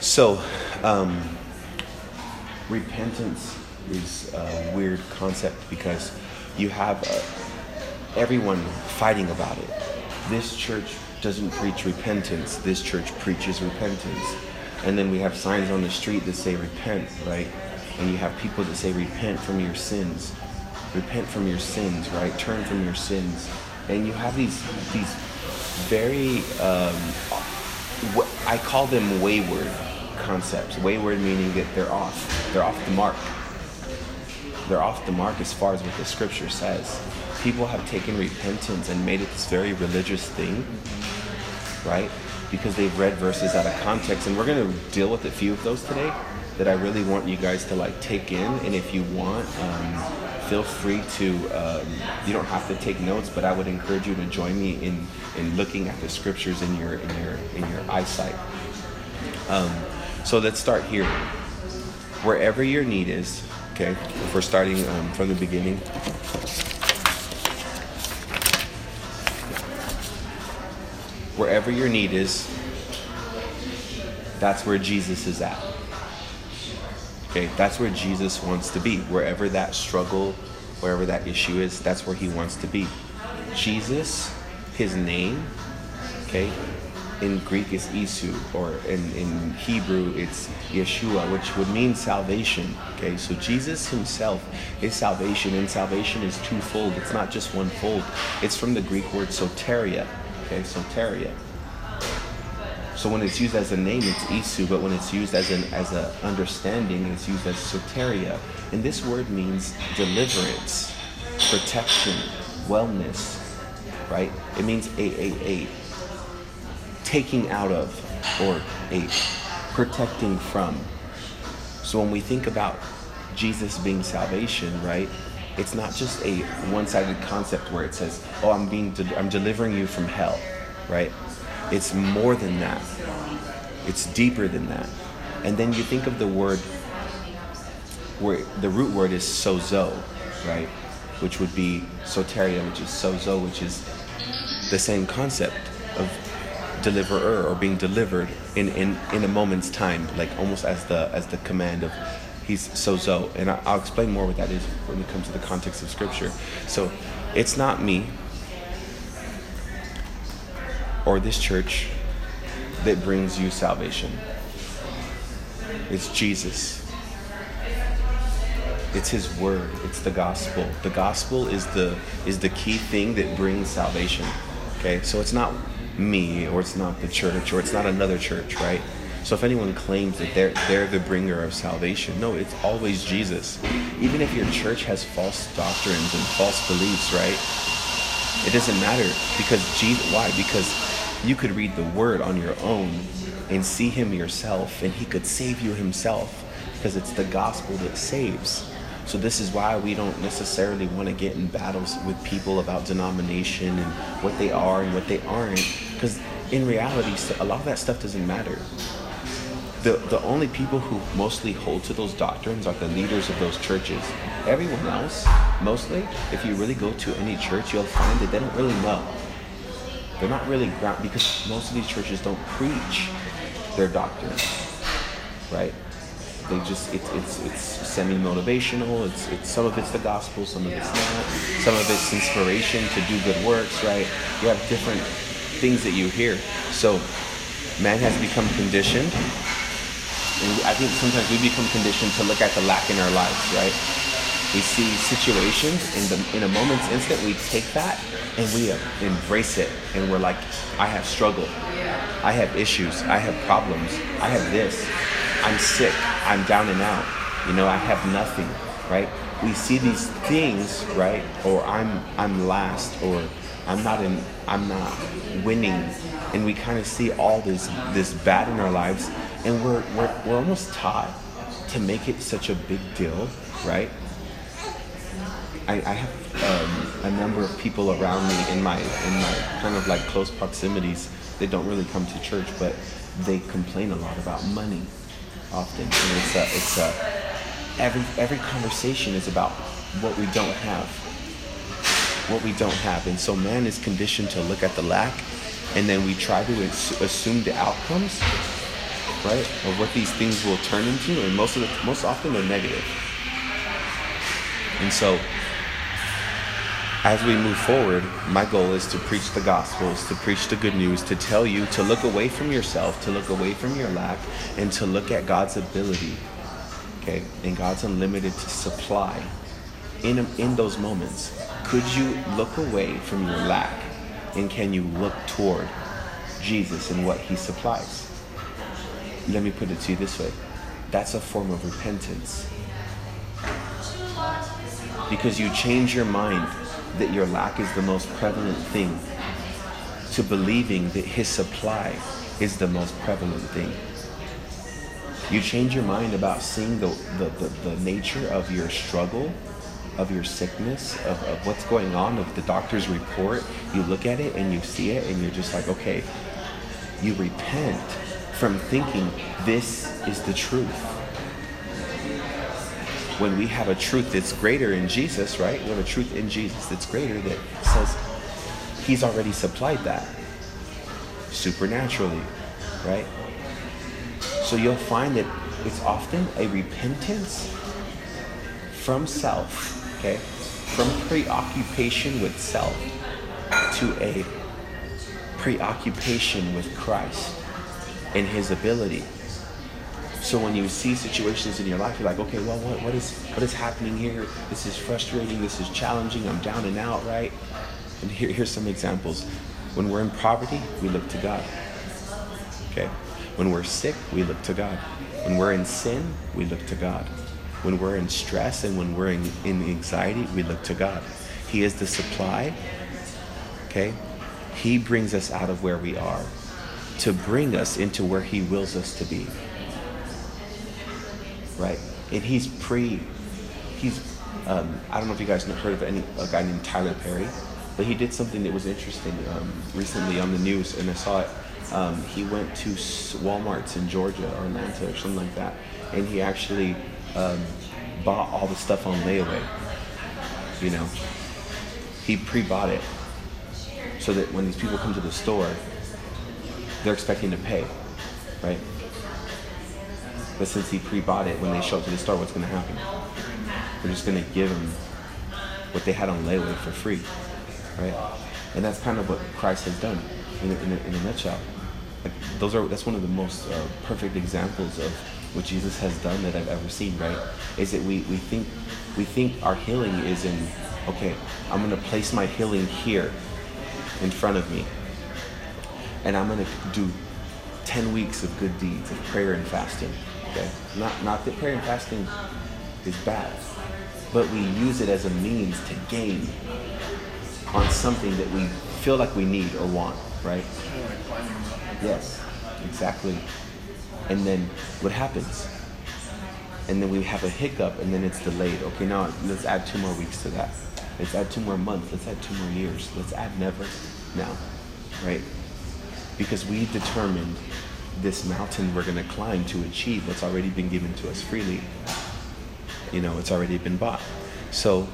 So, um, repentance is a weird concept because you have uh, everyone fighting about it. This church doesn't preach repentance, this church preaches repentance. And then we have signs on the street that say repent, right? And you have people that say repent from your sins. Repent from your sins, right? Turn from your sins. And you have these these very um, I call them wayward concepts. Wayward meaning that they're off. They're off the mark. They're off the mark as far as what the scripture says. People have taken repentance and made it this very religious thing, right? Because they've read verses out of context. And we're going to deal with a few of those today that I really want you guys to like take in. And if you want, um, feel free to. Um, you don't have to take notes, but I would encourage you to join me in in looking at the scriptures in your in your in your eyesight. Um, so let's start here. Wherever your need is, okay. If we're starting um, from the beginning. Wherever your need is, that's where Jesus is at. Okay, that's where Jesus wants to be. Wherever that struggle, wherever that issue is, that's where he wants to be. Jesus, his name, okay, in Greek is Isu, or in, in Hebrew it's Yeshua, which would mean salvation. Okay, so Jesus himself is salvation, and salvation is twofold. It's not just one fold. It's from the Greek word soteria. Okay, soteria. So when it's used as a name, it's isu, but when it's used as an as a understanding, it's used as soteria. And this word means deliverance, protection, wellness, right? It means a a a taking out of or a protecting from. So when we think about Jesus being salvation, right? It's not just a one-sided concept where it says, "Oh, I'm being de- I'm delivering you from hell," right? It's more than that. It's deeper than that. And then you think of the word where the root word is sozo, right? Which would be soteria, which is sozo, which is the same concept deliverer or being delivered in, in, in a moment's time, like almost as the as the command of he's sozo. And I, I'll explain more what that is when it comes to the context of scripture. So it's not me or this church that brings you salvation. It's Jesus. It's his word. It's the gospel. The gospel is the is the key thing that brings salvation. Okay? So it's not me or it's not the church or it's not another church, right? So if anyone claims that they're they're the bringer of salvation, no, it's always Jesus. Even if your church has false doctrines and false beliefs, right? It doesn't matter because Jesus why? Because you could read the word on your own and see him yourself and he could save you himself because it's the gospel that saves so this is why we don't necessarily want to get in battles with people about denomination and what they are and what they aren't because in reality a lot of that stuff doesn't matter the, the only people who mostly hold to those doctrines are the leaders of those churches everyone else mostly if you really go to any church you'll find that they don't really know they're not really ground because most of these churches don't preach their doctrine, right? They just it's it's it's semi motivational. It's it's some of it's the gospel, some of it's not. Some of it's inspiration to do good works, right? You have different things that you hear. So man has become conditioned. And I think sometimes we become conditioned to look at the lack in our lives, right? We see situations in the in a moment's instant. We take that and we embrace it, and we're like, I have struggle, I have issues, I have problems, I have this, I'm sick, I'm down and out. You know, I have nothing, right? We see these things, right? Or I'm I'm last, or I'm not in, I'm not winning, and we kind of see all this this bad in our lives, and we're we're we're almost taught to make it such a big deal, right? I, I have um, a number of people around me in my in my kind of like close proximities. They don't really come to church, but they complain a lot about money often. And it's a, it's a every every conversation is about what we don't have, what we don't have, and so man is conditioned to look at the lack, and then we try to assume the outcomes right? Of what these things will turn into, and most of the most often they're negative. And so as we move forward, my goal is to preach the gospel, is to preach the good news, to tell you to look away from yourself, to look away from your lack, and to look at God's ability, okay, and God's unlimited supply in, in those moments. Could you look away from your lack and can you look toward Jesus and what he supplies? Let me put it to you this way that's a form of repentance. Because you change your mind that your lack is the most prevalent thing to believing that his supply is the most prevalent thing. You change your mind about seeing the, the, the, the nature of your struggle of your sickness, of, of what's going on, of the doctor's report, you look at it and you see it and you're just like, okay, you repent from thinking this is the truth. When we have a truth that's greater in Jesus, right? We have a truth in Jesus that's greater that says he's already supplied that supernaturally, right? So you'll find that it's often a repentance from self okay? From preoccupation with self to a preoccupation with Christ and his ability. So when you see situations in your life, you're like, okay, well, what, what is what is happening here? This is frustrating. This is challenging. I'm down and out, right? And here, here's some examples. When we're in poverty, we look to God. Okay. When we're sick, we look to God. When we're in sin, we look to God. When we're in stress and when we're in, in anxiety, we look to God. He is the supply. Okay? He brings us out of where we are to bring us into where He wills us to be. Right? And He's pre, He's, um, I don't know if you guys have heard of any, a guy named Tyler Perry, but he did something that was interesting um, recently on the news, and I saw it. Um, he went to Walmart's in Georgia or Atlanta or something like that, and he actually um, bought all the stuff on layaway. You know, he pre-bought it so that when these people come to the store, they're expecting to pay, right? But since he pre-bought it, when they show up to the store, what's going to happen? They're just going to give them what they had on layaway for free, right? And that's kind of what Christ has done in a, in a, in a nutshell. Like those are that's one of the most uh, perfect examples of what Jesus has done that I've ever seen, right? Is that we, we think we think our healing is in okay, I'm gonna place my healing here in front of me. And I'm gonna do 10 weeks of good deeds of prayer and fasting. Okay? Not not that prayer and fasting is bad, but we use it as a means to gain on something that we feel like we need or want, right? Yes, exactly. And then what happens? And then we have a hiccup and then it's delayed. Okay, now let's add two more weeks to that. Let's add two more months. Let's add two more years. Let's add never now, right? Because we determined this mountain we're going to climb to achieve what's already been given to us freely. You know, it's already been bought. So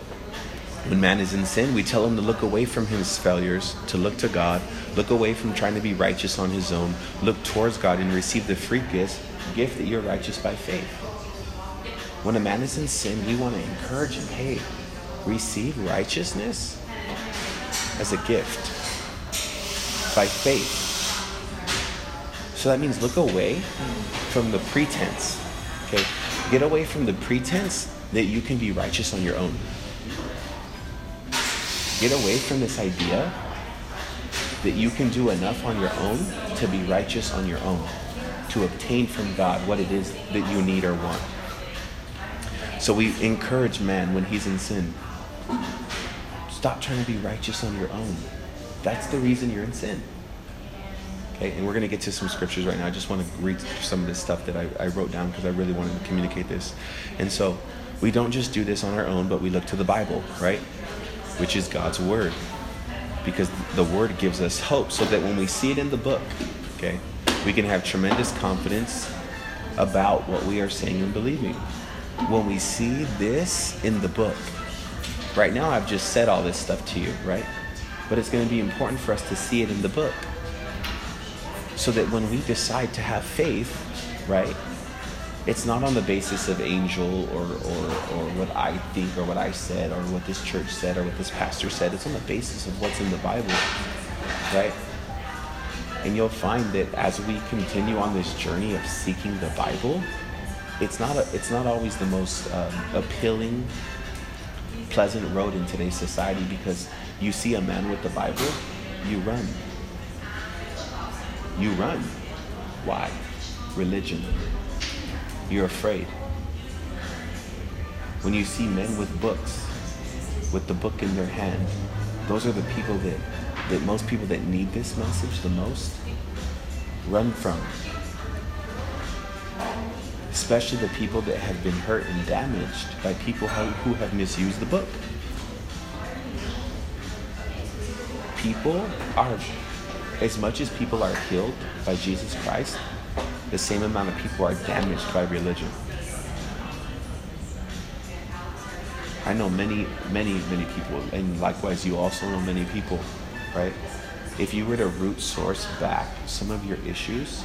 when man is in sin, we tell him to look away from his failures, to look to God, look away from trying to be righteous on his own, look towards God and receive the free gift, gift that you're righteous by faith. When a man is in sin, we want to encourage him, hey, receive righteousness as a gift by faith. So that means look away from the pretense. Okay? Get away from the pretense that you can be righteous on your own. Get away from this idea that you can do enough on your own to be righteous on your own, to obtain from God what it is that you need or want. So we encourage man when he's in sin. Stop trying to be righteous on your own. That's the reason you're in sin. Okay, and we're going to get to some scriptures right now. I just want to read some of this stuff that I, I wrote down because I really wanted to communicate this. And so we don't just do this on our own, but we look to the Bible, right? Which is God's word. Because the word gives us hope so that when we see it in the book, okay, we can have tremendous confidence about what we are saying and believing. When we see this in the book, right now I've just said all this stuff to you, right? But it's going to be important for us to see it in the book. so that when we decide to have faith, right, it's not on the basis of angel or, or, or what I think or what I said or what this church said or what this pastor said. It's on the basis of what's in the Bible, right? And you'll find that as we continue on this journey of seeking the Bible, it's not a, it's not always the most um, appealing, pleasant road in today's society because you see a man with the Bible, you run. You run. Why? Religion. You're afraid. When you see men with books, with the book in their hand, those are the people that, that most people that need this message the most run from. Especially the people that have been hurt and damaged by people who have misused the book. People are as much as people are healed by Jesus Christ, the same amount of people are damaged by religion. I know many, many, many people, and likewise, you also know many people, right? If you were to root source back some of your issues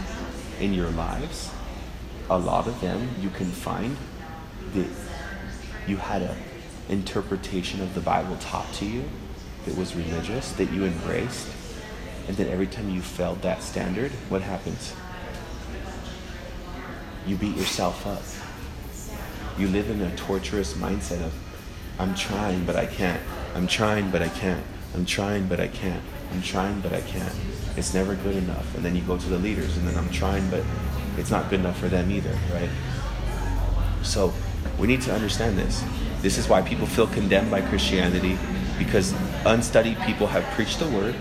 in your lives, a lot of them you can find that you had an interpretation of the Bible taught to you that was religious, that you embraced, and then every time you failed that standard, what happens? You beat yourself up. You live in a torturous mindset of, I'm trying, but I can't. I'm trying, but I can't. I'm trying, but I can't. I'm trying, but I can't. It's never good enough. And then you go to the leaders, and then I'm trying, but it's not good enough for them either, right? So we need to understand this. This is why people feel condemned by Christianity because unstudied people have preached the word,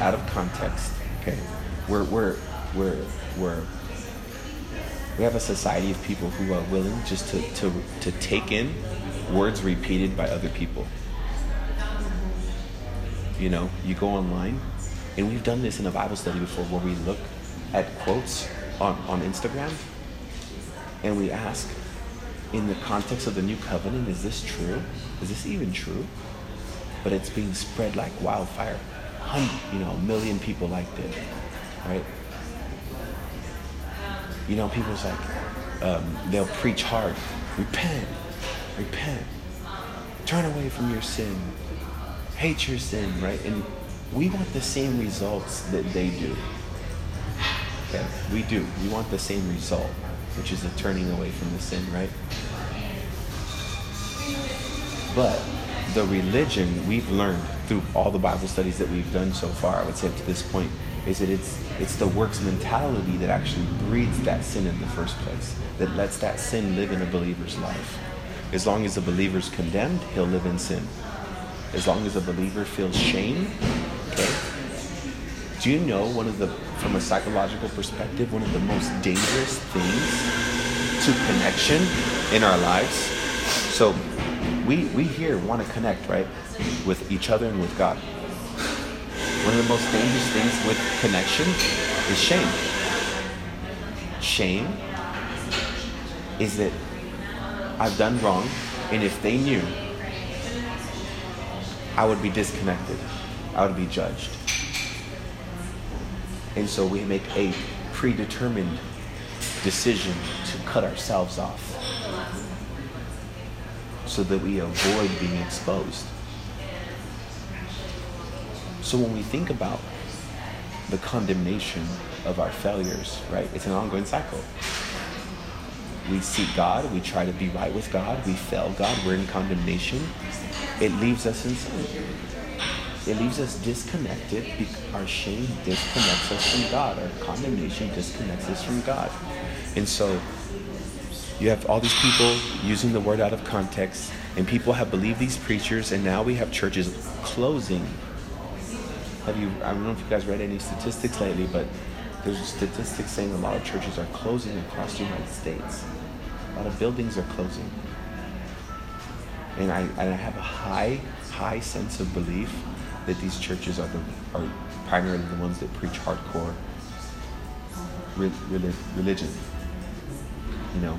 out of context. Okay, we're we're we're we're we have a society of people who are willing just to to to take in words repeated by other people. You know, you go online, and we've done this in a Bible study before, where we look at quotes on on Instagram, and we ask, in the context of the new covenant, is this true? Is this even true? But it's being spread like wildfire hundred, you know, a million people liked it, right? You know, people's like, um, they'll preach hard, repent, repent, turn away from your sin, hate your sin, right? And we want the same results that they do. Okay, we do. We want the same result, which is the turning away from the sin, right? But the religion we've learned through all the Bible studies that we've done so far, I would say up to this point, is that it's it's the works mentality that actually breeds that sin in the first place, that lets that sin live in a believer's life. As long as the believer's condemned, he'll live in sin. As long as a believer feels shame, okay. Do you know one of the, from a psychological perspective, one of the most dangerous things to connection in our lives? So we, we here want to connect, right? With each other and with God. One of the most dangerous things with connection is shame. Shame is that I've done wrong, and if they knew, I would be disconnected. I would be judged. And so we make a predetermined decision to cut ourselves off so that we avoid being exposed. So when we think about the condemnation of our failures, right, it's an ongoing cycle. We seek God, we try to be right with God, we fail God, we're in condemnation. It leaves us in sin. It leaves us disconnected. Our shame disconnects us from God. Our condemnation disconnects us from God. And so you have all these people using the word out of context, and people have believed these preachers, and now we have churches closing. Have you? I don't know if you guys read any statistics lately, but there's statistics saying a lot of churches are closing across the United States. A lot of buildings are closing, and I, and I have a high, high sense of belief that these churches are the are primarily the ones that preach hardcore re religion. You know,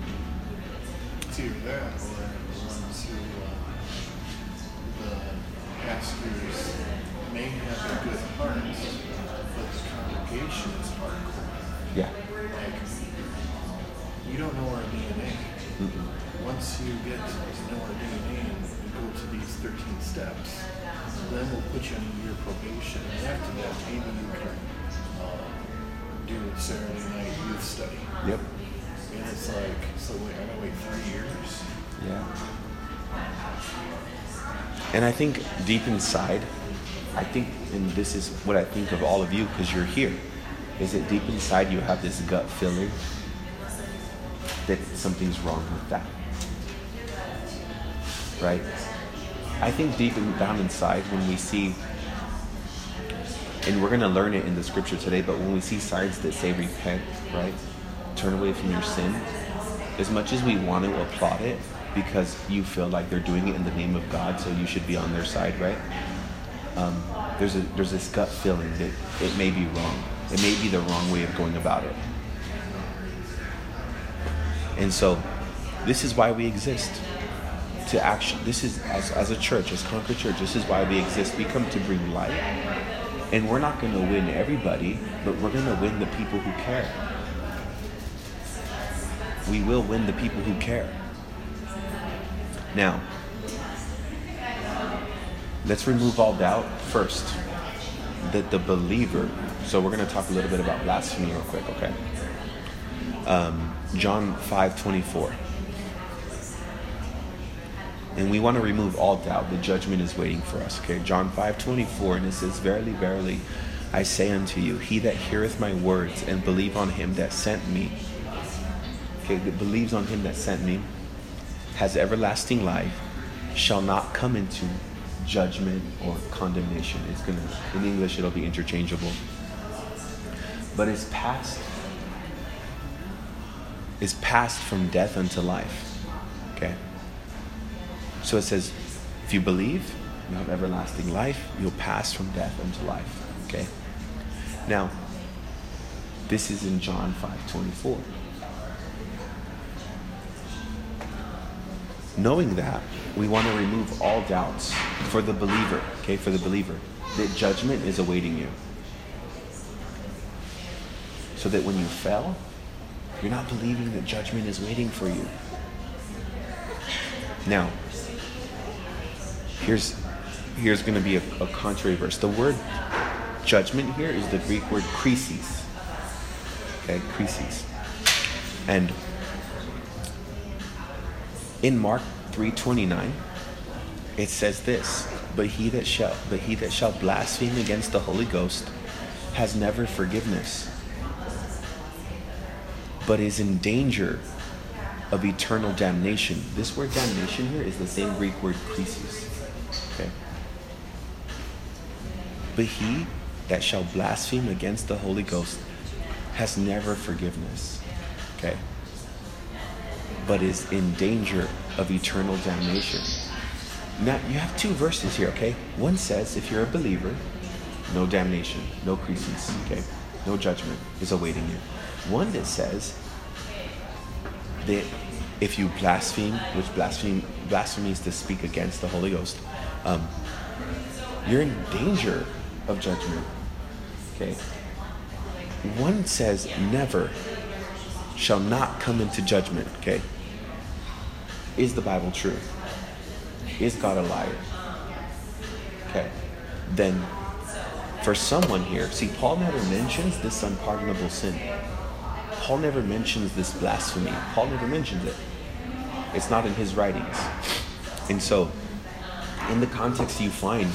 to that, or uh, the pastors may have a good heart, but the purgation is hardcore. Yeah. Like, you don't know our DNA. Mm-mm. Once you get to know our DNA and you go to these 13 steps, then we'll put you on your probation. And after that, maybe you can uh, do a Saturday night youth study. Yep. And it's like, so wait, I gotta wait three years? Yeah. And I think deep inside, I think, and this is what I think of all of you because you're here, is that deep inside you have this gut feeling that something's wrong with that. Right? I think deep in- down inside when we see, and we're going to learn it in the scripture today, but when we see signs that say repent, right? Turn away from your sin, as much as we want to applaud it because you feel like they're doing it in the name of God, so you should be on their side, right? Um, there's a there's this gut feeling that it may be wrong. It may be the wrong way of going about it. And so, this is why we exist. To actually, this is as, as a church, as Concord Church, this is why we exist. We come to bring light, and we're not going to win everybody, but we're going to win the people who care. We will win the people who care. Now, let's remove all doubt first. That the believer. So we're going to talk a little bit about blasphemy real quick okay? Um, john 5 24 and we want to remove all doubt. The judgment is waiting for us okay? John 5 24 and it says verily verily i say unto you he that heareth my words and believe on him that sent me okay that believes on him that sent me has everlasting life shall not come into judgment or condemnation. It's gonna in English it'll be interchangeable. But it's passed is passed from death unto life. Okay? So it says, if you believe, you have everlasting life, you'll pass from death unto life. Okay? Now, this is in John 5 24. Knowing that we want to remove all doubts for the believer okay for the believer. That judgment is awaiting you. So that when you fell you're not believing that judgment is waiting for you. Now here's here's going to be a, a contrary verse. The word judgment here is the greek word krisis. Okay krisis. And in Mark 3:29 it says this but he that shall but he that shall blaspheme against the Holy Ghost has never forgiveness but is in danger of eternal damnation. This word damnation here is the same Greek word krisis okay? But he that shall blaspheme against the Holy Ghost has never forgiveness okay but is in danger of eternal damnation. Now, you have two verses here, okay? One says, if you're a believer, no damnation, no krisis, okay? No judgment is awaiting you. One that says that if you blaspheme, which blaspheme, blasphemy is to speak against the Holy Ghost, um, you're in danger of judgment, okay? One says, never shall not come into judgment, okay? Is the Bible true? Is God a liar? Okay. Then, for someone here, see, Paul never mentions this unpardonable sin. Paul never mentions this blasphemy. Paul never mentions it. It's not in his writings. And so, in the context, you find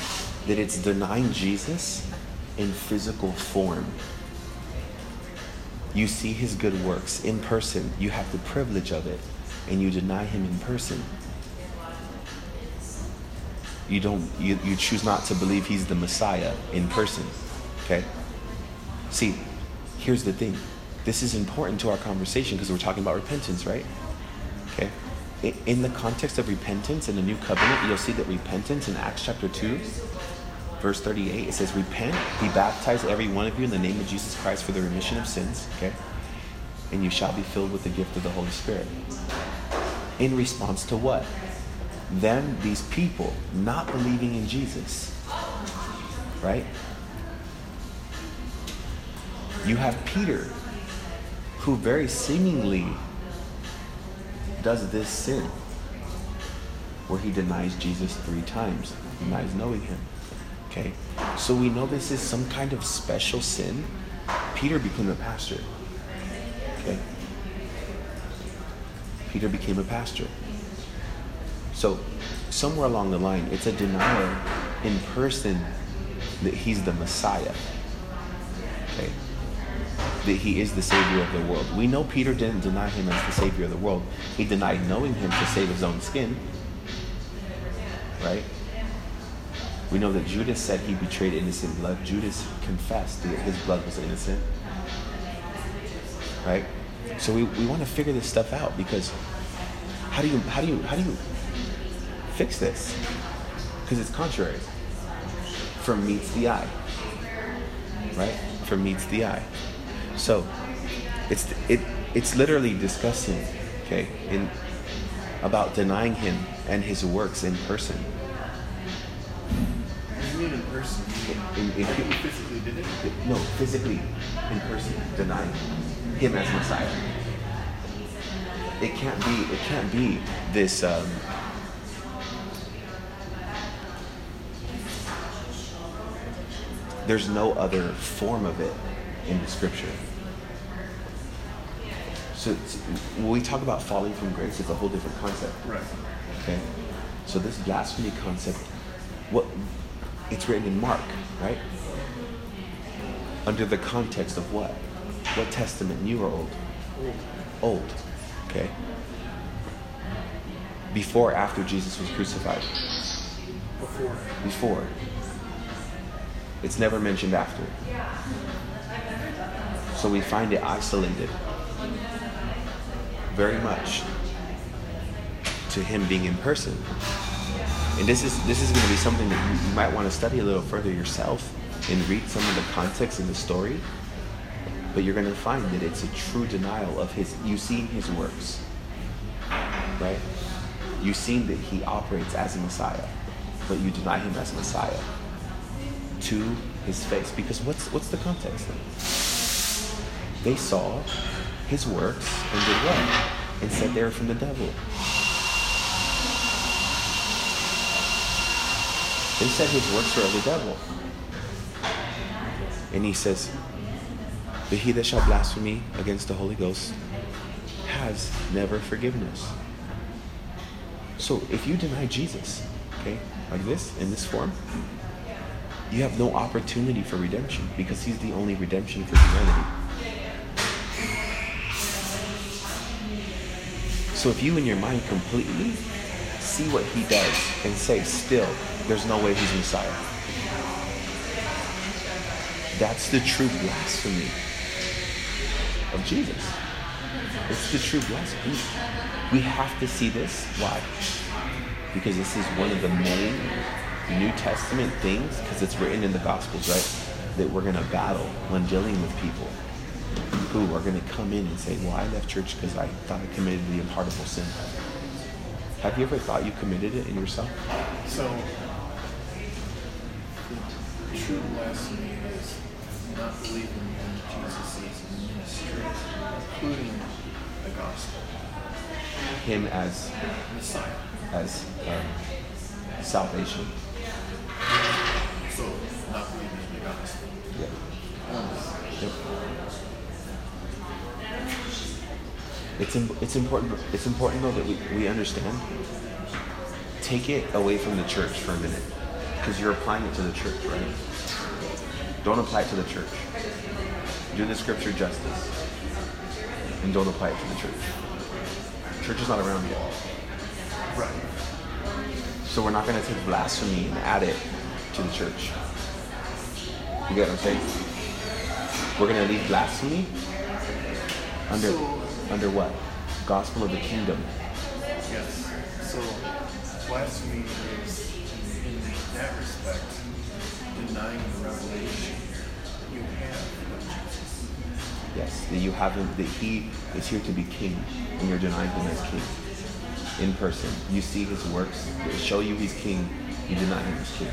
that it's denying Jesus in physical form. You see his good works in person, you have the privilege of it, and you deny him in person. You don't you, you choose not to believe he's the Messiah in person. Okay? See, here's the thing. This is important to our conversation because we're talking about repentance, right? Okay? In the context of repentance in the new covenant, you'll see that repentance in Acts chapter 2, verse 38, it says, Repent, be baptized, every one of you, in the name of Jesus Christ for the remission of sins, okay? And you shall be filled with the gift of the Holy Spirit. In response to what? Them, these people, not believing in Jesus, right? You have Peter, who very seemingly does this sin, where he denies Jesus three times, denies knowing him. Okay? So we know this is some kind of special sin. Peter became a pastor. Okay? Peter became a pastor. So, somewhere along the line, it's a denial in person that he's the Messiah. Okay? That he is the Savior of the world. We know Peter didn't deny him as the Savior of the world, he denied knowing him to save his own skin. Right? We know that Judas said he betrayed innocent blood. Judas confessed that his blood was innocent. Right? So we, we want to figure this stuff out because how do you how do you how do you fix this? Because it's contrary. From meets the eye. Right? From meets the eye. So it's it it's literally discussing, okay, in about denying him and his works in person. You mean in person? You mean In, in, he physically did it? no, physically in person, denying him as Messiah. It can't be. It can't be this. Um, there's no other form of it in the scripture. So it's- when we talk about falling from grace, it's a whole different concept. Right. Okay. So this blasphemy concept, what it's written in Mark, right? Under the context of what? What testament? New or old? Old. Okay. Before, or after Jesus was crucified. Before. Before. It's never mentioned after. So we find it isolated very much to him being in person. And this is this is going to be something that you, might want to study a little further yourself and read some of the context in the story. But you're going to find that it's a true denial of his. You've seen his works, right? You've seen that he operates as a Messiah, but you deny him as Messiah to his face. Because what's what's the context then? They saw his works and did what? And said they were from the devil. They said his works were of the devil. And he says, But he that shall blaspheme against the Holy Ghost has never forgiveness. So if you deny Jesus, okay, like this, in this form, you have no opportunity for redemption because he's the only redemption for humanity. So if you in your mind completely see what he does and say still, there's no way he's Messiah. That's the true blasphemy of Jesus. It's the true blasphemy. We have to see this. Why? Because this is one of the main New Testament things, because it's written in the Gospels, right? That we're going to battle when dealing with people who are going to come in and say, Well, I left church because I thought I committed the unpardonable sin. Have you ever thought you committed it in yourself? So, the true blasphemy is not believing in Jesus' ministry, including the gospel, Him as Messiah. as um, salvation. So, not believing in the gospel. Yeah. Yep. It's im- it's important it's important though that we, we understand. Take it away from the church for a minute, because you're applying it to the church, right? Don't apply it to the church. Do the scripture justice, and don't apply it to the church. Church is not around yet, right. so we're not going to take blasphemy and add it to the church. You get what I'm saying? We're going to leave blasphemy under So- under what? Gospel of the kingdom. Yes. So, blasphemy is, that respect, denying the revelation you have. Yes, that you have him, that he is here to be king, and you're denying him as king in person. You see his works that show you he's king, you deny him as king.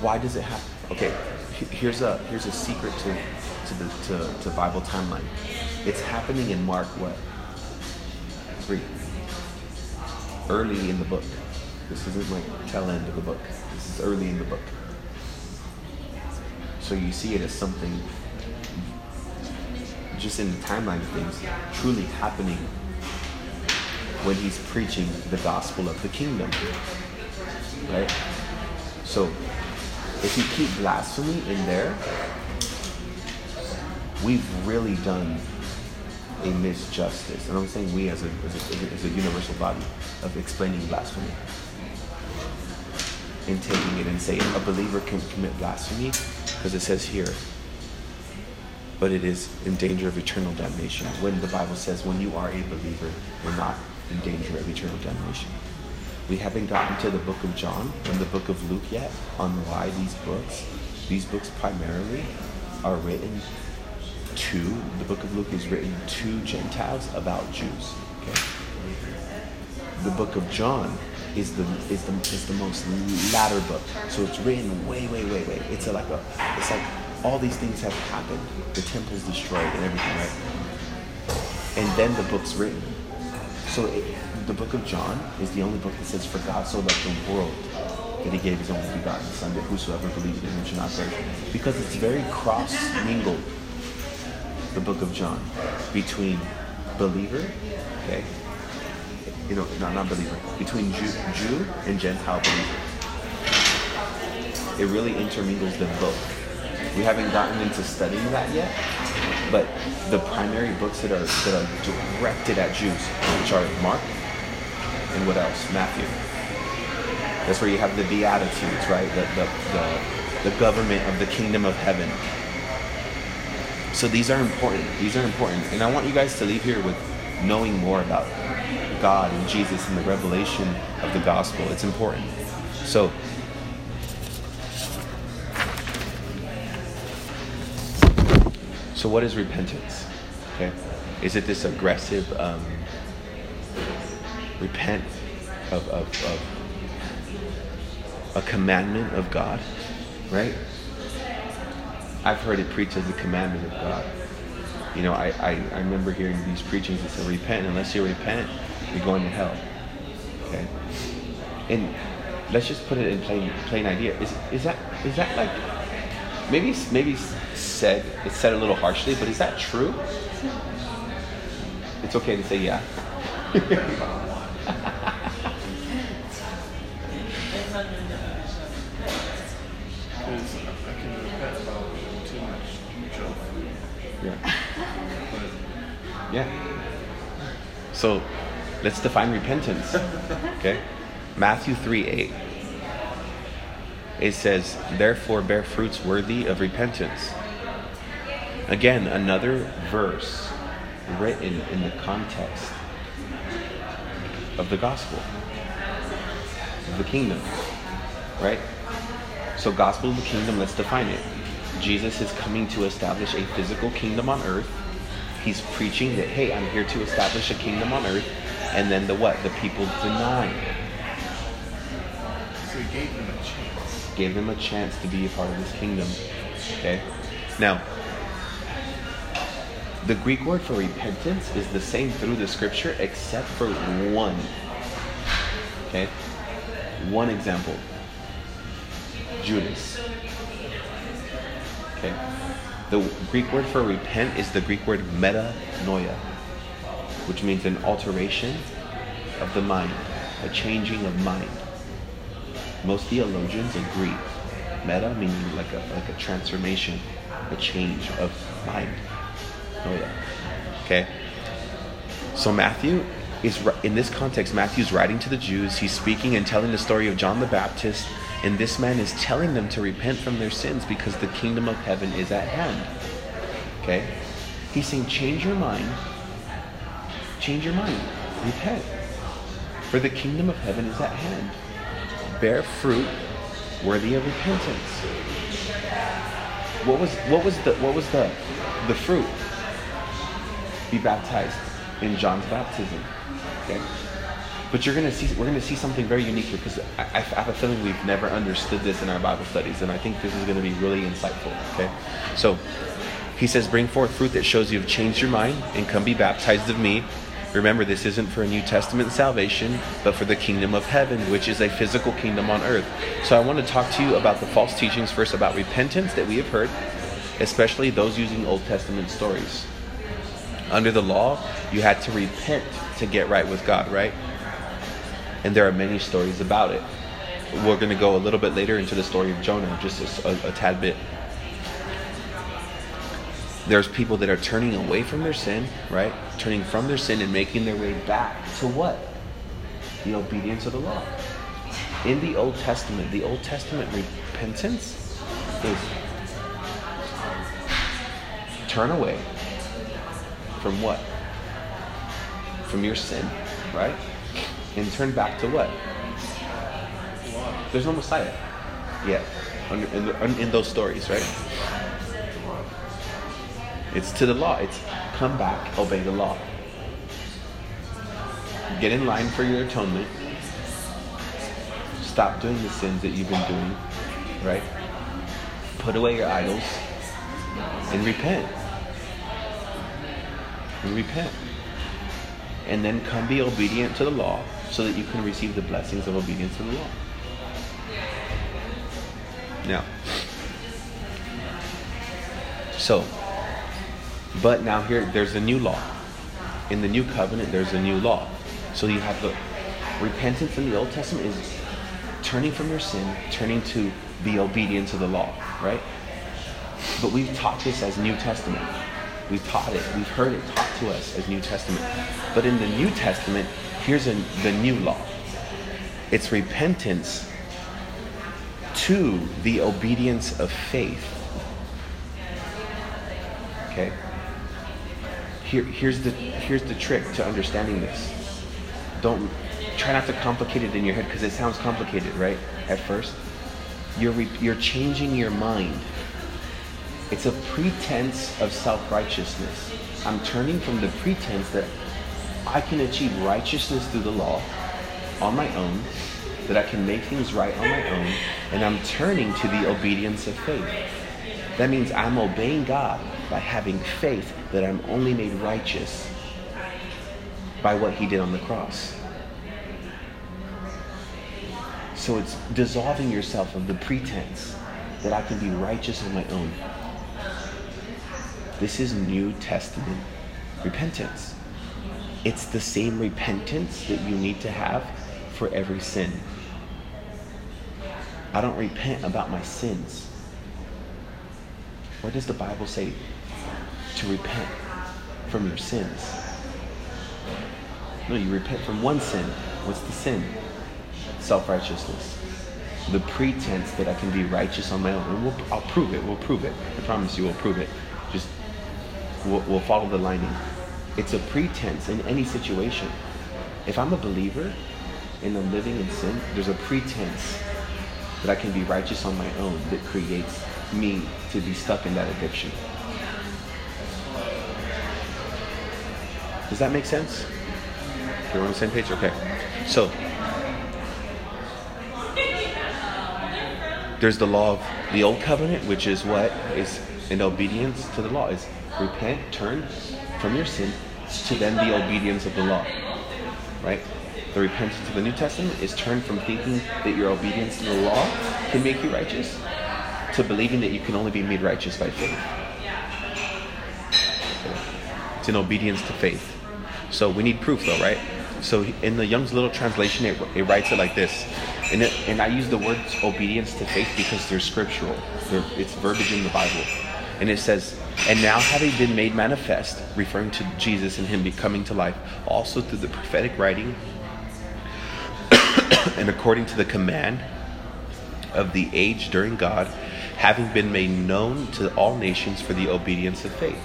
Why does it happen? Okay, here's a here's a secret to to the to, to Bible timeline. It's happening in Mark what? Three. Early in the book. This isn't like tail end of the book. This is early in the book. So you see it as something just in the timeline of things truly happening when he's preaching the gospel of the kingdom. Right? So if you keep blasphemy in there, we've really done a misjustice. And I'm saying we as a, as a, as a universal body of explaining blasphemy. And taking it and saying a believer can commit blasphemy because it says here, but it is in danger of eternal damnation. When the Bible says when you are a believer, you're not in danger of eternal damnation. We haven't gotten to the book of John and the book of Luke yet on why these books, these books primarily are written to, the book of Luke is written to Gentiles about Jews. Okay? The book of John is the is the is the most latter book. So it's written way, way, way, way. It's a, like a it's like all these things have happened. The temple's destroyed and everything, right? And then the book's written. So it, the book of John is the only book that says, "For God so loved the world that He gave His only begotten Son, that whosoever believes in Him should not perish." Because it's very cross mingled. The book of John between believer, okay, you know, not not believer, between Jew, Jew and Gentile believer. It really intermingles them both. We haven't gotten into studying that yet, but the primary books that are that are directed at Jews, which are Mark and what else? Matthew. That's where you have the Beatitudes, right? The the the, the government of the kingdom of heaven. So these are important. These are important, and I want you guys to leave here with knowing more about God and Jesus and the revelation of the gospel. It's important. So. So what is repentance? Okay, is it this aggressive um, repent of, of, of a commandment of God, right? I've heard it preached as a commandment of God. You know, I, I, I remember hearing these preachings that say, repent, unless you repent, you're going to hell. Okay? And let's just put it in plain plain idea. Is, is that is that like maybe maybe said it's said a little harshly, but is that true? It's okay to say yeah. Because I can repent about too much junk food, Yeah. Yeah. So let's define repentance. Okay? Matthew 3 8. It says, Therefore bear fruits worthy of repentance. Again, another verse written in the context of the gospel, of the kingdom. Right? So, gospel of the kingdom, let's define it. Jesus is coming to establish a physical kingdom on earth. He's preaching that, hey, I'm here to establish a kingdom on earth. And then the what? The people deny. so he gave them a chance. Gave them a chance to be a part of this kingdom. Okay? Now, the Greek word for repentance is the same through the scripture except for one. Okay? One example. Judas. Okay? The Greek word for repent is the Greek word metanoia, which means an alteration of the mind, a changing of mind. Most theologians agree. Meta meaning like a like a transformation, a change of mind. Oh, Noia. Okay. So Matthew is in this context. Matthew's writing to the Jews. He's speaking and telling the story of John the Baptist, and this man is telling them to repent from their sins because the kingdom of heaven is at hand. Okay. He's saying, change your mind. Change your mind. Repent. For the kingdom of heaven is at hand. Bear fruit worthy of repentance. What was what was the what was the the fruit? Be baptized in John's baptism. Okay? But you're gonna see we're gonna see something very unique here because I, I have a feeling we've never understood this in our Bible studies, and I think this is gonna be really insightful. Okay, so he says, "Bring forth fruit that shows you have changed your mind, and come be baptized of me." Remember, this isn't for a New Testament salvation, but for the kingdom of heaven, which is a physical kingdom on earth. So I want to talk to you about the false teachings first about repentance that we have heard, especially those using Old Testament stories. Under the law, you had to repent to get right with God, right? And there are many stories about it. We're going to go a little bit later into the story of Jonah, just a, a, tad bit. There's people that are turning away from their sin, right? Turning from their sin and making their way back to what? The obedience of the law. In the Old Testament, the Old Testament repentance is turn away from what? From your sin, right? And turn back to what? There's no Messiah yet in, in those stories, right? It's to the law. It's come back, obey the law. Get in line for your atonement. Stop doing the sins that you've been doing, right? Put away your idols and repent. And repent. And then come be obedient to the law so that you can receive the blessings of obedience to the law. Now, so but now here, there's a new law. In the new covenant, there's a new law. So you have the repentance in the Old Testament is turning from your sin, turning to the obedience of the law, right? But we've taught this as New Testament. We've taught it, we've heard it taught to us as New Testament. But in the New Testament, here's a, the new law it's repentance to the obedience of faith. Okay? Here, here's the here's the trick to understanding this. Don't try not to complicate it in your head because it sounds complicated, right? At first, you're re, you're changing your mind. It's a pretense of self-righteousness. I'm turning from the pretense that I can achieve righteousness through the law on my own, that I can make things right on my own, and I'm turning to the obedience of faith. That means I'm obeying God by having faith that I'm only made righteous by what he did on the cross. So it's dissolving yourself of the pretense that I can be righteous on my own. This is New Testament repentance. It's the same repentance that you need to have for every sin. I don't repent about my sins. Where does the Bible say to repent from your sins. No, you repent from one sin. What's the sin? Self righteousness. The pretense that I can be righteous on my own. And we'll, I'll prove it. We'll prove it. I promise you, we'll prove it. Just, we'll, we'll follow the lining. It's a pretense in any situation. If I'm a believer and I'm living in sin, there's a pretense that I can be righteous on my own that creates me to be stuck in that addiction. Does that make sense? You're on the same page? Okay. So, there's the law of the old covenant, which is what is in obedience to the law. Is repent, turn from your sin to then the obedience of the law. Right? The repentance of the New Testament is turn from thinking that your obedience to the law can make you righteous to believing that you can only be made righteous by faith. It's in obedience to faith. So we need proof though, right? So in the Young's Literal Translation, it, it writes it like this. And, it, and I use the words obedience to faith because they're scriptural. They're, it's verbiage in the Bible. And it says, and now having been made manifest, referring to Jesus and him becoming to life, also through the prophetic writing, and according to the command of the age during God, having been made known to all nations for the obedience of faith.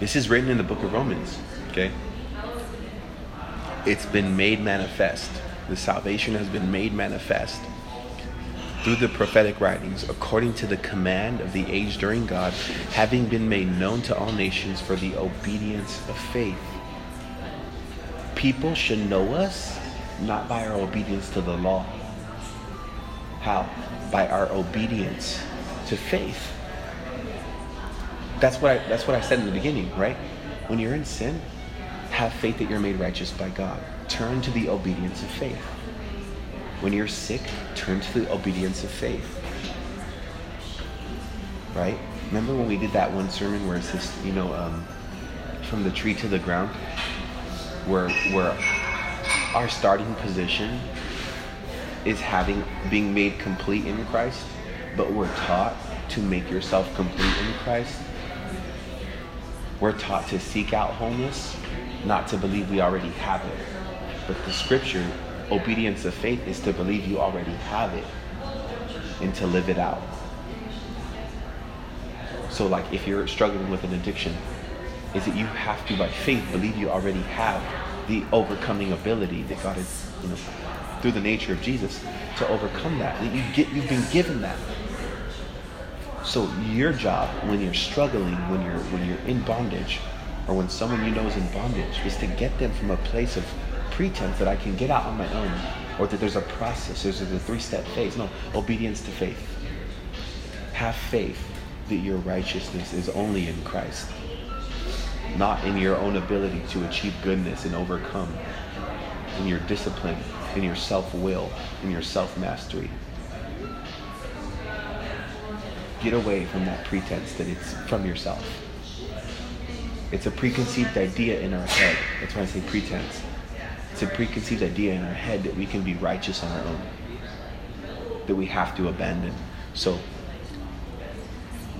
This is written in the book of Romans, okay? It's been made manifest. The salvation has been made manifest through the prophetic writings, according to the command of the age during God, having been made known to all nations for the obedience of faith. People should know us not by our obedience to the law. How? By our obedience to faith. That's what I, that's what I said in the beginning, right? When you're in sin, have faith that you're made righteous by God. Turn to the obedience of faith. When you're sick, turn to the obedience of faith. Right? Remember when we did that one sermon where it says, you know, um, from the tree to the ground, where where our starting position is having being made complete in Christ, but we're taught to make yourself complete in Christ. We're taught to seek out wholeness, not to believe we already have it. But the scripture, obedience of faith, is to believe you already have it and to live it out. So, like, if you're struggling with an addiction, is that you have to, by faith, believe you already have the overcoming ability that God has, you know, through the nature of Jesus, to overcome that. That you get, you've been given that. So your job when you're struggling, when you're when you're in bondage, or when someone you know is in bondage, is to get them from a place of pretense that I can get out on my own, or that there's a process, there's a three-step phase. No, obedience to faith. Have faith that your righteousness is only in Christ, not in your own ability to achieve goodness and overcome, in your discipline, in your self-will, in your self-mastery get away from that pretense that it's from yourself. It's a preconceived idea in our head. That's why I say pretense. It's a preconceived idea in our head that we can be righteous on our own, that we have to abandon. So,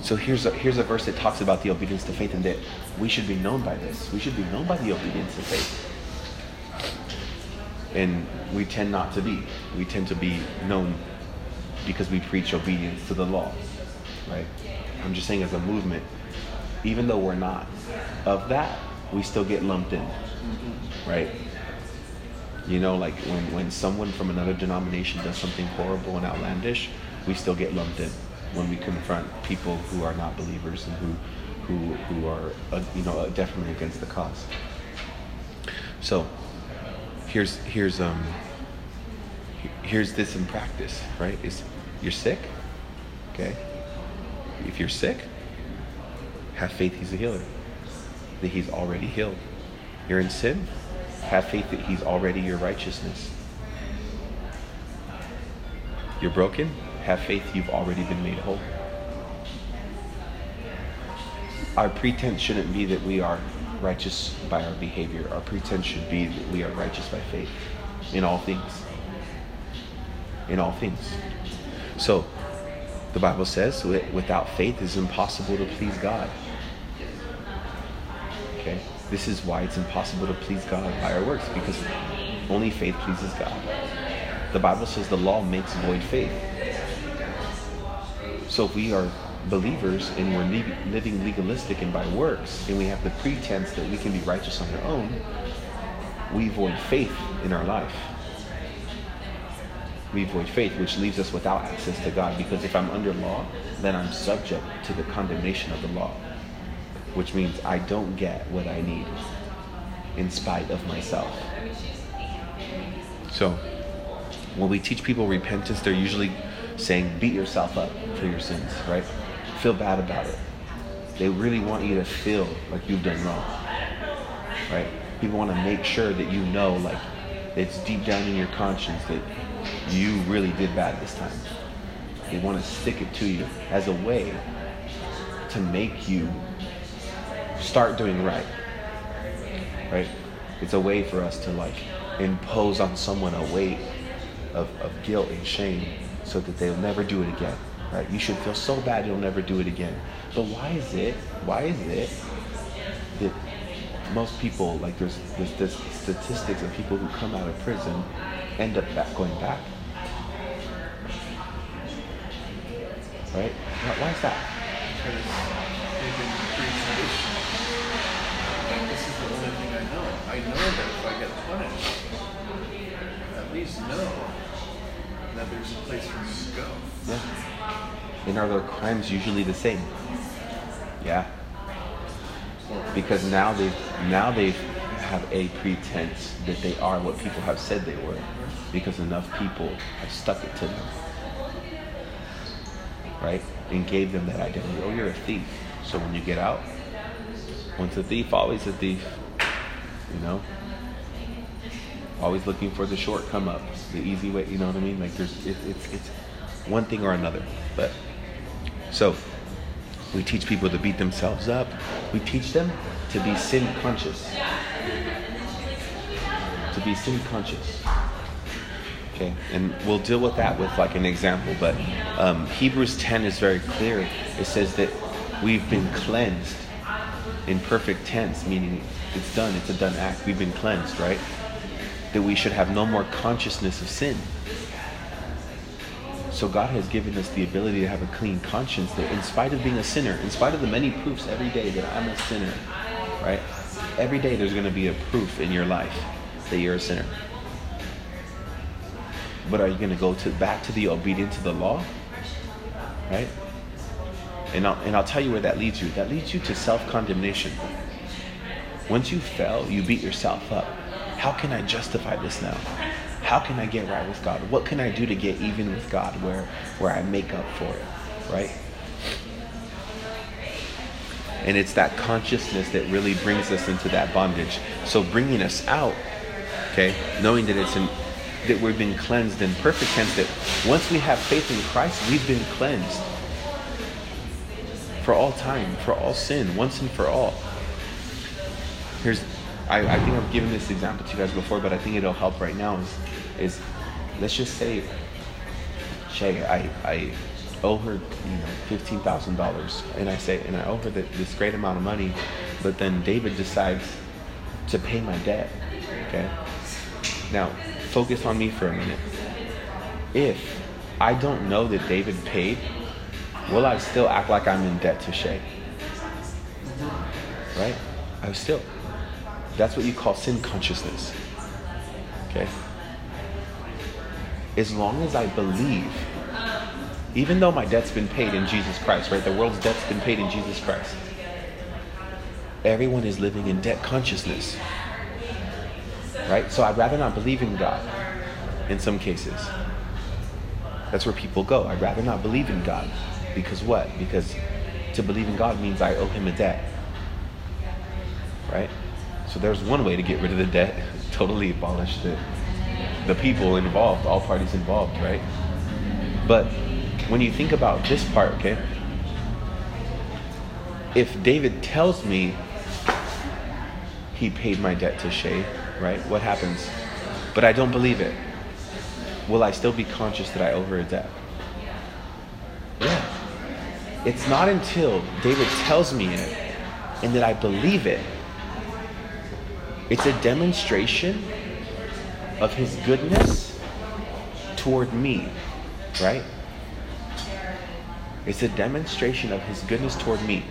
so here's a, here's a verse that talks about the obedience to faith and that we should be known by this. We should be known by the obedience to faith. And we tend not to be. We tend to be known because we preach obedience to the law right? I'm just saying as a movement, even though we're not of that, we still get lumped in, right? You know, like when, when someone from another denomination does something horrible and outlandish, we still get lumped in when we confront people who are not believers and who who who are uh, you know uh, definitely against the cause. So here's here's um here's this in practice, right? Is you're sick, okay? If you're sick, have faith he's a healer, that he's already healed. You're in sin, have faith that he's already your righteousness. You're broken, have faith you've already been made whole. Our pretense shouldn't be that we are righteous by our behavior. Our pretense should be that we are righteous by faith in all things. In all things. So, the Bible says without faith it's impossible to please God. Okay? This is why it's impossible to please God by our works because only faith pleases God. The Bible says the law makes void faith. So if we are believers and we're living legalistic and by works and we have the pretense that we can be righteous on our own, we void faith in our life we void faith, which leaves us without access to God. Because if I'm under law, then I'm subject to the condemnation of the law, which means I don't get what I need in spite of myself. So, when we teach people repentance, they're usually saying, beat yourself up for your sins, right? Feel bad about it. They really want you to feel like you've done wrong, right? People want to make sure that you know, like, it's deep down in your conscience that you really did bad this time. They want to stick it to you as a way to make you start doing right. Right? It's a way for us to like impose on someone a weight of, of guilt and shame so that they'll never do it again. Right? You should feel so bad you'll never do it again. But why is it? Why is it that most people like there's there's this statistics of people who come out of prison end up back going back right? Why is that? Because they've been pre-conditioned. And this is the only thing I know. I know that if I get punished, at least know that there's a place for me to go. Yeah. And are their crimes usually the same? Yeah. Because now they've now they've have a pretense that they are what people have said they were because enough people have stuck it to them. Right? And gave them that identity. Oh, you're a thief. So when you get out, once a thief, always a thief. You know? Always looking for the short come up, the easy way. You know what I mean? Like there's, it, it's, it's one thing or another. But so we teach people to beat themselves up. We teach them to be sin conscious. To be sin conscious. Okay, and we'll deal with that with like an example. But um, Hebrews 10 is very clear. It says that we've been cleansed in perfect tense, meaning it's done, it's a done act. We've been cleansed, right? That we should have no more consciousness of sin. So God has given us the ability to have a clean conscience that in spite of being a sinner, in spite of the many proofs every day that I'm a sinner, right? Every day there's going to be a proof in your life that you're a sinner. But are you going to go to back to the obedience of the law? Right? And I'll, and I'll tell you where that leads you. That leads you to self-condemnation. Once you fell, you beat yourself up. How can I justify this now? How can I get right with God? What can I do to get even with God where, where I make up for it? Right? And it's that consciousness that really brings us into that bondage. So bringing us out, okay, knowing that it's that we've been cleansed in perfect tense, that once we have faith in Christ, we've been cleansed for all time, for all sin, once and for all. Here's, I, I think I've given this example to you guys before, but I think it'll help right now. Is, is let's just say, Shay, I, I owe her, you know, fifteen thousand dollars, and I say, and I owe her the, this great amount of money, but then David decides to pay my debt. Okay. Now, focus on me for a minute. If I don't know that David paid, will I still act like I'm in debt to Shay? Right? I still. That's what you call sin consciousness. Okay? As long as I believe, even though my debt's been paid in Jesus Christ, right? The world's debt's been paid in Jesus Christ. Everyone is living in debt consciousness. Right? So I'd rather not believe in God in some cases. That's where people go. I'd rather not believe in God. Because what? Because to believe in God means I owe him a debt. Right? So there's one way to get rid of the debt, totally abolish the, the people involved, all parties involved, right? But when you think about this part, okay, if David tells me he paid my debt to Shay, right? What happens? But I don't believe it. Will I still be conscious that I her? Yeah. It's not until David tells me it and that I believe it. It's a demonstration of his goodness toward me, right? It's a demonstration of his goodness toward me.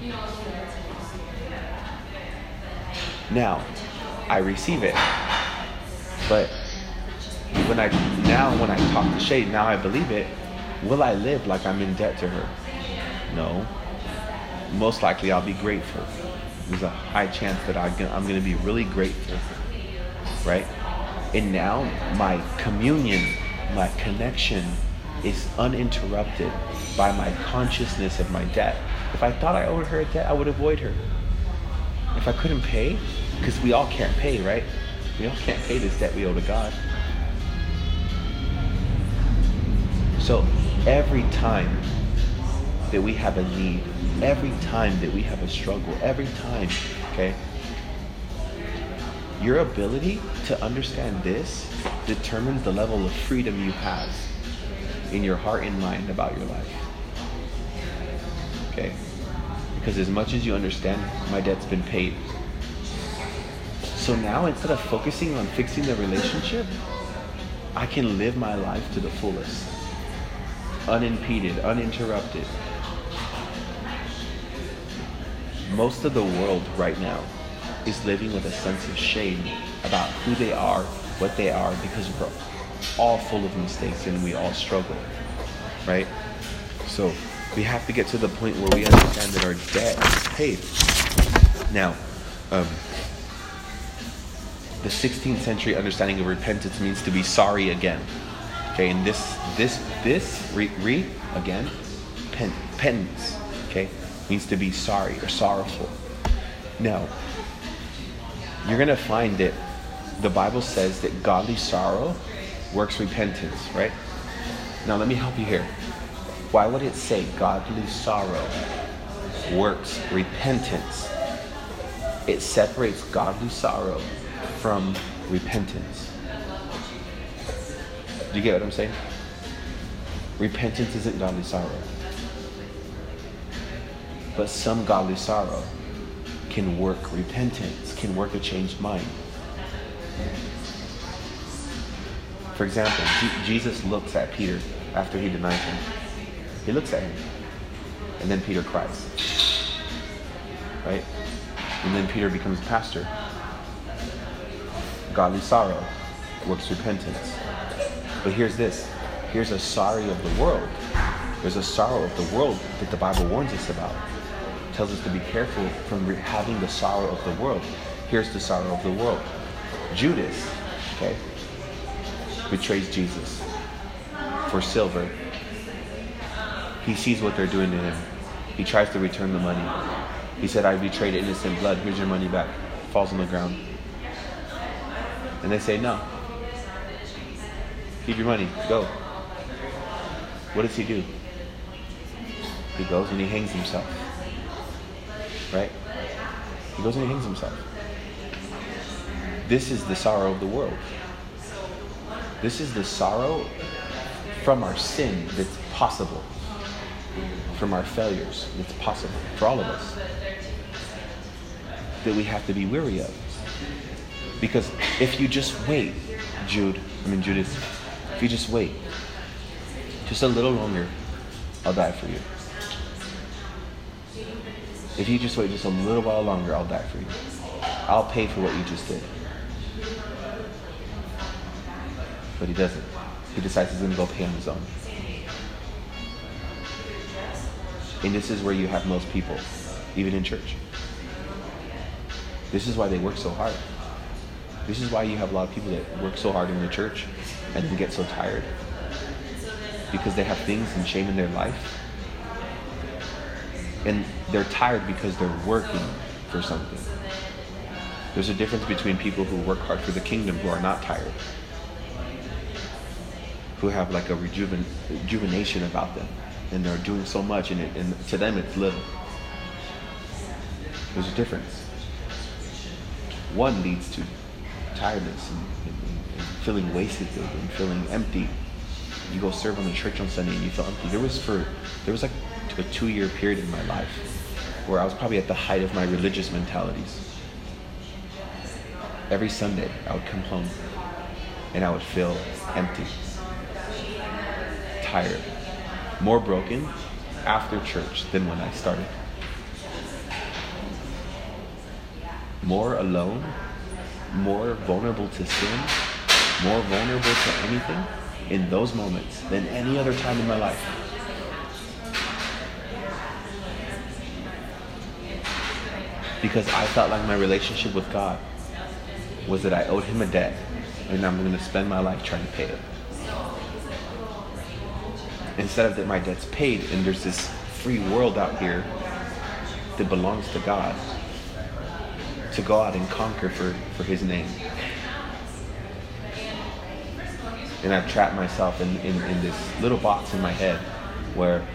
Now, I receive it. But when I now when I talk to Shay, now I believe it, will I live like I'm in debt to her? No. Most likely I'll be grateful. There's a high chance that I'm going to be really grateful. Right? And now my communion, my connection is uninterrupted by my consciousness of my debt. If I thought I owed her a debt, I would avoid her. If I couldn't pay, because we all can't pay, right? We all can't pay this debt we owe to God. So every time that we have a need, every time that we have a struggle, every time, okay, your ability to understand this determines the level of freedom you have in your heart and mind about your life. Okay? Because as much as you understand, my debt's been paid. So now instead of focusing on fixing the relationship, I can live my life to the fullest, unimpeded, uninterrupted. Most of the world right now is living with a sense of shame about who they are, what they are, because we're all full of mistakes and we all struggle, right? So we have to get to the point where we understand that our debt is paid. Now, um, the 16th century understanding of repentance means to be sorry again. Okay, and this this this re, re again, pen, penance. Okay, means to be sorry or sorrowful. Now, you're gonna find that the Bible says that godly sorrow works repentance, right? Now let me help you here. Why would it say godly sorrow works repentance? It separates godly sorrow from repentance. Do you get what I'm saying? Repentance isn't godly sorrow. But some godly sorrow can work repentance, can work a changed mind. For example, Jesus looks at Peter after he denies him. He looks at him. And then Peter cries. Right? And then Peter becomes pastor. Godly sorrow works repentance. But here's this here's a sorry of the world. There's a sorrow of the world that the Bible warns us about. It tells us to be careful from having the sorrow of the world. Here's the sorrow of the world. Judas, okay, betrays Jesus for silver. He sees what they're doing to him. He tries to return the money. He said, I betrayed innocent blood. Here's your money back. Falls on the ground. And they say, No. Keep your money. Go. What does he do? He goes and he hangs himself. Right? He goes and he hangs himself. This is the sorrow of the world. This is the sorrow from our sin that's possible, from our failures that's possible for all of us, that we have to be weary of. Because if you just wait, Jude, I mean Judas, if you just wait just a little longer, I'll die for you. If you just wait just a little while longer, I'll die for you. I'll pay for what you just did. But he doesn't. He decides he's going to go pay on his own. And this is where you have most people, even in church. This is why they work so hard. This is why you have a lot of people that work so hard in the church and then get so tired. Because they have things and shame in their life. And they're tired because they're working for something. There's a difference between people who work hard for the kingdom who are not tired, who have like a rejuven, rejuvenation about them, and they're doing so much, and, it, and to them it's little. There's a difference. One leads to tiredness and, and, and feeling wasted and feeling empty. You go serve on the church on Sunday and you feel empty. There was for there was like a two year period in my life where I was probably at the height of my religious mentalities. Every Sunday I would come home and I would feel empty, tired, more broken after church than when I started. More alone, more vulnerable to sin, more vulnerable to anything in those moments than any other time in my life. Because I felt like my relationship with God was that I owed him a debt and I'm going to spend my life trying to pay it. Instead of that my debt's paid and there's this free world out here that belongs to God to go out and conquer for, for his name. And I've trapped myself in, in, in this little box in my head where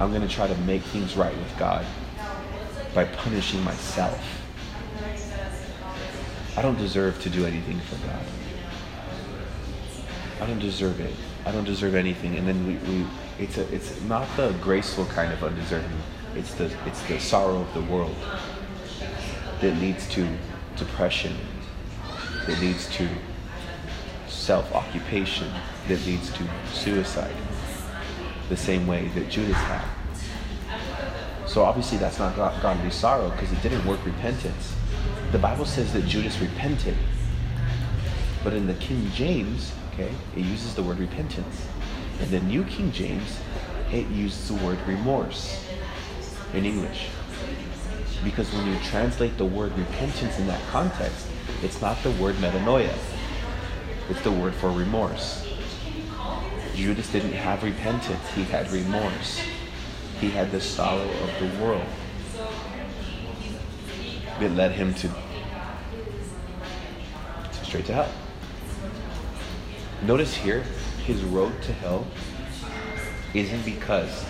I'm going to try to make things right with God by punishing myself. I don't deserve to do anything for God. I don't deserve it. I don't deserve anything. And then we, we it's a, it's not the graceful kind of undeserving. It's the it's the sorrow of the world that leads to depression. That leads to self-occupation. That leads to suicide. The same way that Judas had. So obviously that's not godly sorrow because it didn't work repentance. The Bible says that Judas repented. But in the King James, okay, it uses the word repentance. In the New King James, it uses the word remorse in English. Because when you translate the word repentance in that context, It's not the word metanoia, it's the word for remorse. Judas didn't have repentance, he had remorse. He had the sorrow of the world that led him to straight to hell. Notice here, his road to hell isn't because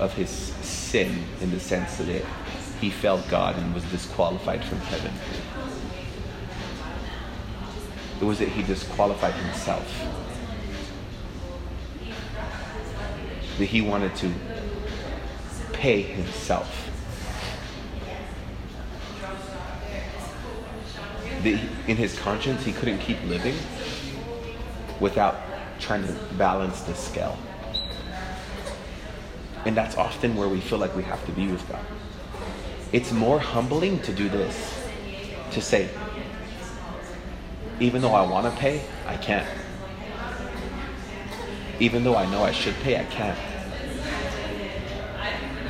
of his sin in the sense that it, he felt God and was disqualified from heaven. It was that he disqualified himself. That he wanted to pay himself. That in his conscience, he couldn't keep living without trying to balance the scale. And that's often where we feel like we have to be with God. It's more humbling to do this, to say, even though I want to pay, I can't. Even though I know I should pay, I can't.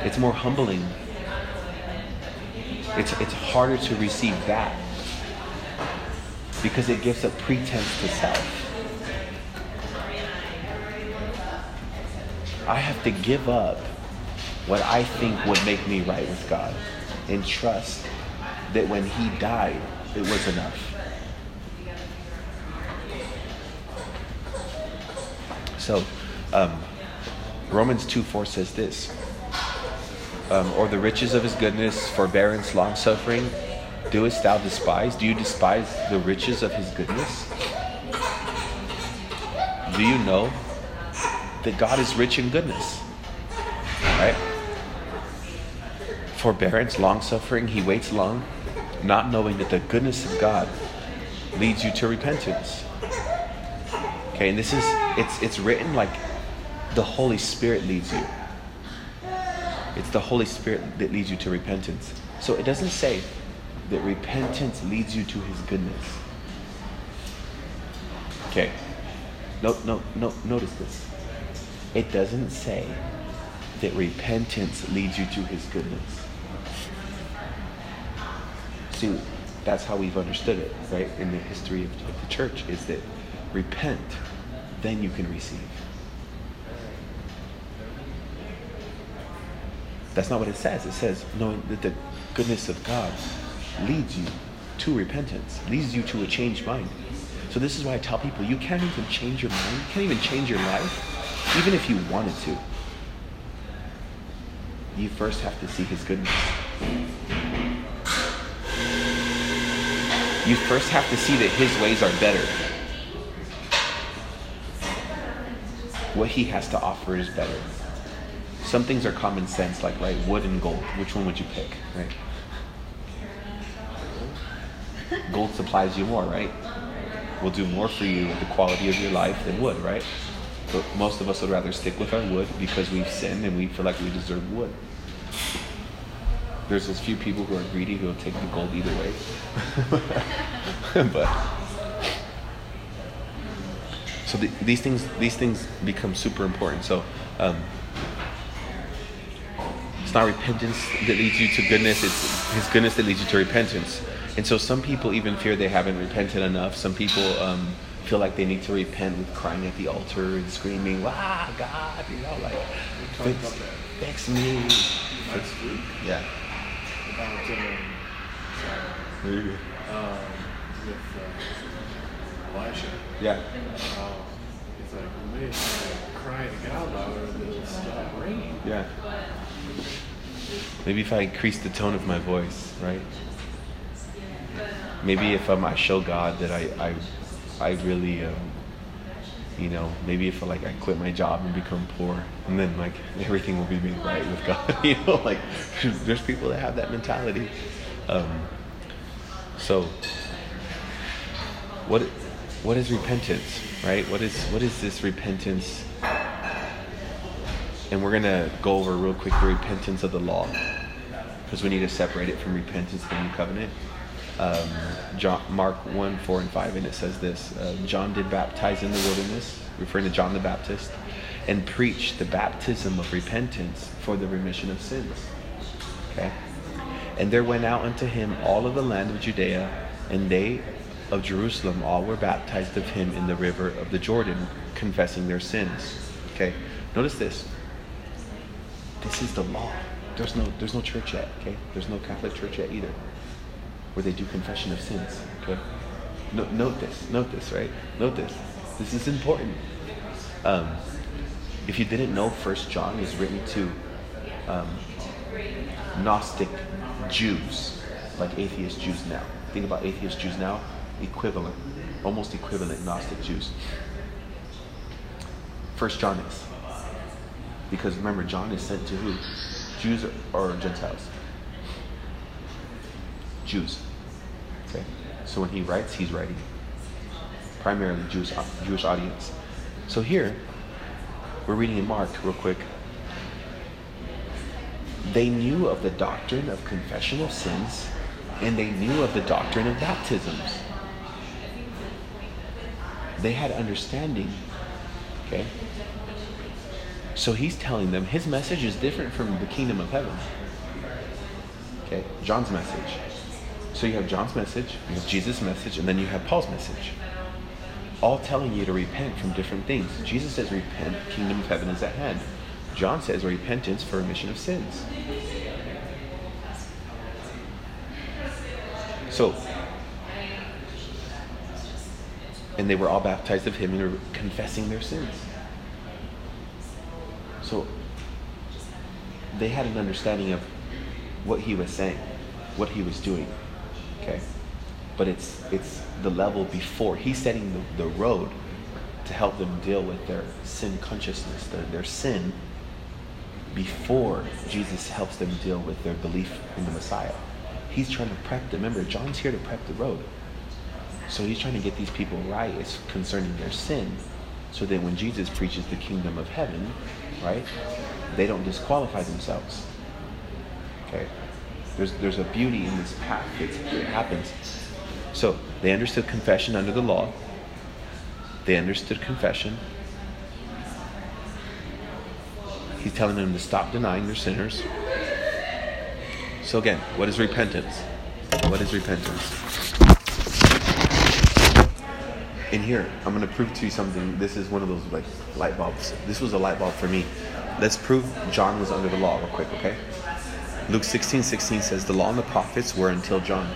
It's more humbling. It's, it's harder to receive that because it gives a pretense to self. I have to give up what I think would make me right with God and trust that when He died, it was enough. So, um, Romans 2 4 says this um, Or the riches of His goodness, forbearance, long suffering, doest thou despise? Do you despise the riches of His goodness? Do you know that God is rich in goodness. Forbearance, long suffering, he waits long, not knowing that the goodness of God leads you to repentance. Okay, and this is it's it's written like the Holy Spirit leads you. It's the Holy Spirit that leads you to repentance. So it doesn't say that repentance leads you to his goodness. Okay. No, no, no, notice this it doesn't say that repentance leads you to his goodness. See, that's how we've understood it, right? In the history of, of the church, is that repent, then you can receive. That's not what it says. It says knowing that the goodness of God leads you to repentance, leads you to a changed mind. So this is why I tell people you can't even change your mind, you can't even change your life even if you wanted to, you first have to see his goodness. You first have to see that his ways are better. What he has to offer is better. Some things are common sense, like right, wood and gold. Which one would you pick, right? Gold supplies you more, right? Will do more for you with the quality of your life than wood, right? But most of us would rather stick with our wood because we've sinned and we feel like we deserve wood. There's those few people who are greedy who will take the gold either way. but so the, these things these things become super important. So um, it's not repentance that leads you to goodness; it's His goodness that leads you to repentance. And so some people even fear they haven't repented enough. Some people. Um, feel like they need to repent with crying at the altar and screaming, "Ah, God!" You know, like fix, fix me. Last week. Yeah. About um, um, with uh, Elijah. Yeah. Uh, it's like we may have to cry to God it, and it'll stop raining. Yeah. Maybe if I increase the tone of my voice, right? Maybe if um, I show God that I, I I really, um, you know, maybe if like I quit my job and become poor, and then like everything will be made right with God. you know, like there's people that have that mentality. Um, so, what what is repentance, right? What is what is this repentance? And we're gonna go over real quick the repentance of the law, because we need to separate it from repentance of the new covenant um, John, Mark 1, 4, and 5, and it says this uh, John did baptize in the wilderness, referring to John the Baptist, and preached the baptism of repentance for the remission of sins. Okay? And there went out unto him all of the land of Judea And they of Jerusalem all were baptized of him in the river of the Jordan, confessing their sins. Okay, notice this. This is the law. There's no there's no church yet. Okay, there's no Catholic church yet either, where they do confession of sins. Okay, no, note this. Note this. Right. Note this. This is important. Um, if you didn't know, First John is written to um, Gnostic Jews, like atheist Jews now. Think about atheist Jews now, equivalent, almost equivalent Gnostic Jews. First John is. Because remember, John is sent to who? Jews or Gentiles? Jews. Okay? So when he writes, he's writing primarily Jewish, Jewish audience. So here, we're reading in Mark real quick. They knew of the doctrine of confession of sins and they knew of the doctrine of baptisms. They had understanding. Okay? So he's telling them his message is different from the kingdom of heaven. Okay? John's message. So you have John's message, you have Jesus' message, and then you have Paul's message. All telling you to repent from different things. Jesus says, Repent, kingdom of heaven is at hand. John says, Repentance for remission of sins. So, and they were all baptized of him and were confessing their sins. So, they had an understanding of what he was saying, what he was doing. Okay? But it's it's the level before. He's setting the, the road to help them deal with their sin consciousness, their, their sin, before Jesus helps them deal with their belief in the Messiah. He's trying to prep them. Remember, John's here to prep the road. So he's trying to get these people right it's concerning their sin. So that when Jesus preaches the kingdom of heaven, right, they don't disqualify themselves. Okay? There's, there's a beauty in this path that it happens. So they understood confession under the law. They understood confession. He's telling them to stop denying their sinners. So again, what is repentance? What is repentance? In here, I'm going to prove to you something. This is one of those like light bulbs. This was a light bulb for me. Let's prove John was under the law real quick, okay? Luke 16, 16 says, The law and the prophets were until John.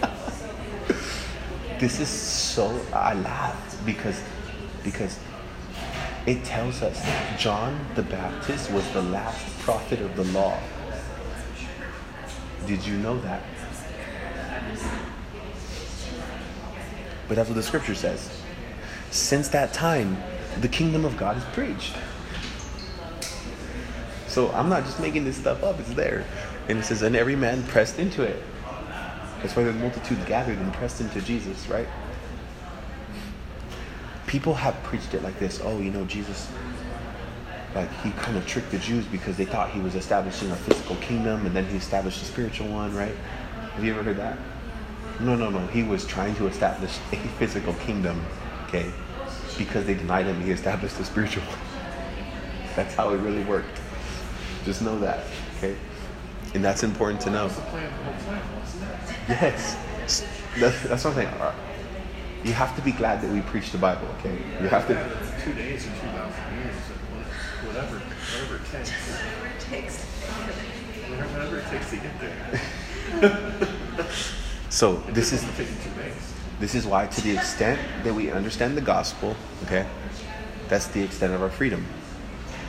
this is so I laughed because because it tells us that John the Baptist was the last prophet of the law. Did you know that? But that's what the scripture says. Since that time, the kingdom of God is preached. So I'm not just making this stuff up, it's there. And it says, and every man pressed into it. That's why the multitude gathered and pressed into Jesus, right? People have preached it like this oh, you know, Jesus, like he kind of tricked the Jews because they thought he was establishing a physical kingdom and then he established a spiritual one, right? Have you ever heard that? No, no, no. He was trying to establish a physical kingdom, okay? Because they denied him, he established a spiritual one. That's how it really worked. Just know that, okay? And that's important to know. Yes. That's, that's what I'm saying. You have to be glad that we preach the Bible, okay? You have to. Two days or 2,000 years, whatever, whatever it takes. Whatever it takes. Whatever it takes to get there. So this is It's taking two days. this is why, to the extent that we understand the gospel, okay, that's the extent of our freedom.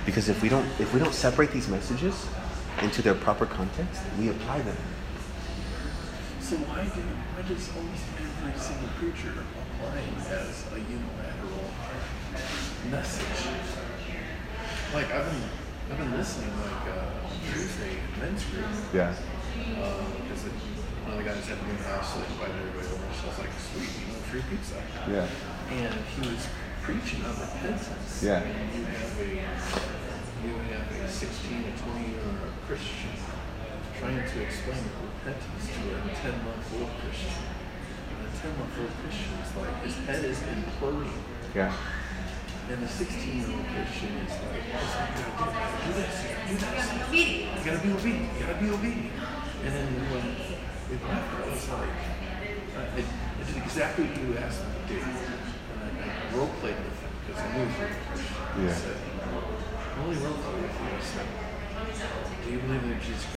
Because if we don't if we don't separate these messages into their proper context, we apply them. So why do why does almost every single preacher apply it as a unilateral message? Like I've been I've been listening like uh, Tuesday men's group Yeah. because one of the guys had to move house, so they invited everybody over. So I was like, sweet, you know, free pizza. Yeah. And he was preaching on repentance. Yeah. And you have a you have a 16 to 20 year old Christian trying to explain repentance to a 10 month old Christian. And a 10 month old Christian is like his head is imploding. Yeah. And the 16 year old Christian is like, listen, you gotta do this, you gotta do this, you gotta do this. You gotta be obedient. You gotta be obedient. And then when it left, I was like, I, I, I did exactly what you asked me to do. And I, I role played with him because I knew he was Christian. I Yeah. said, only role played with you. I said, do you believe in Jesus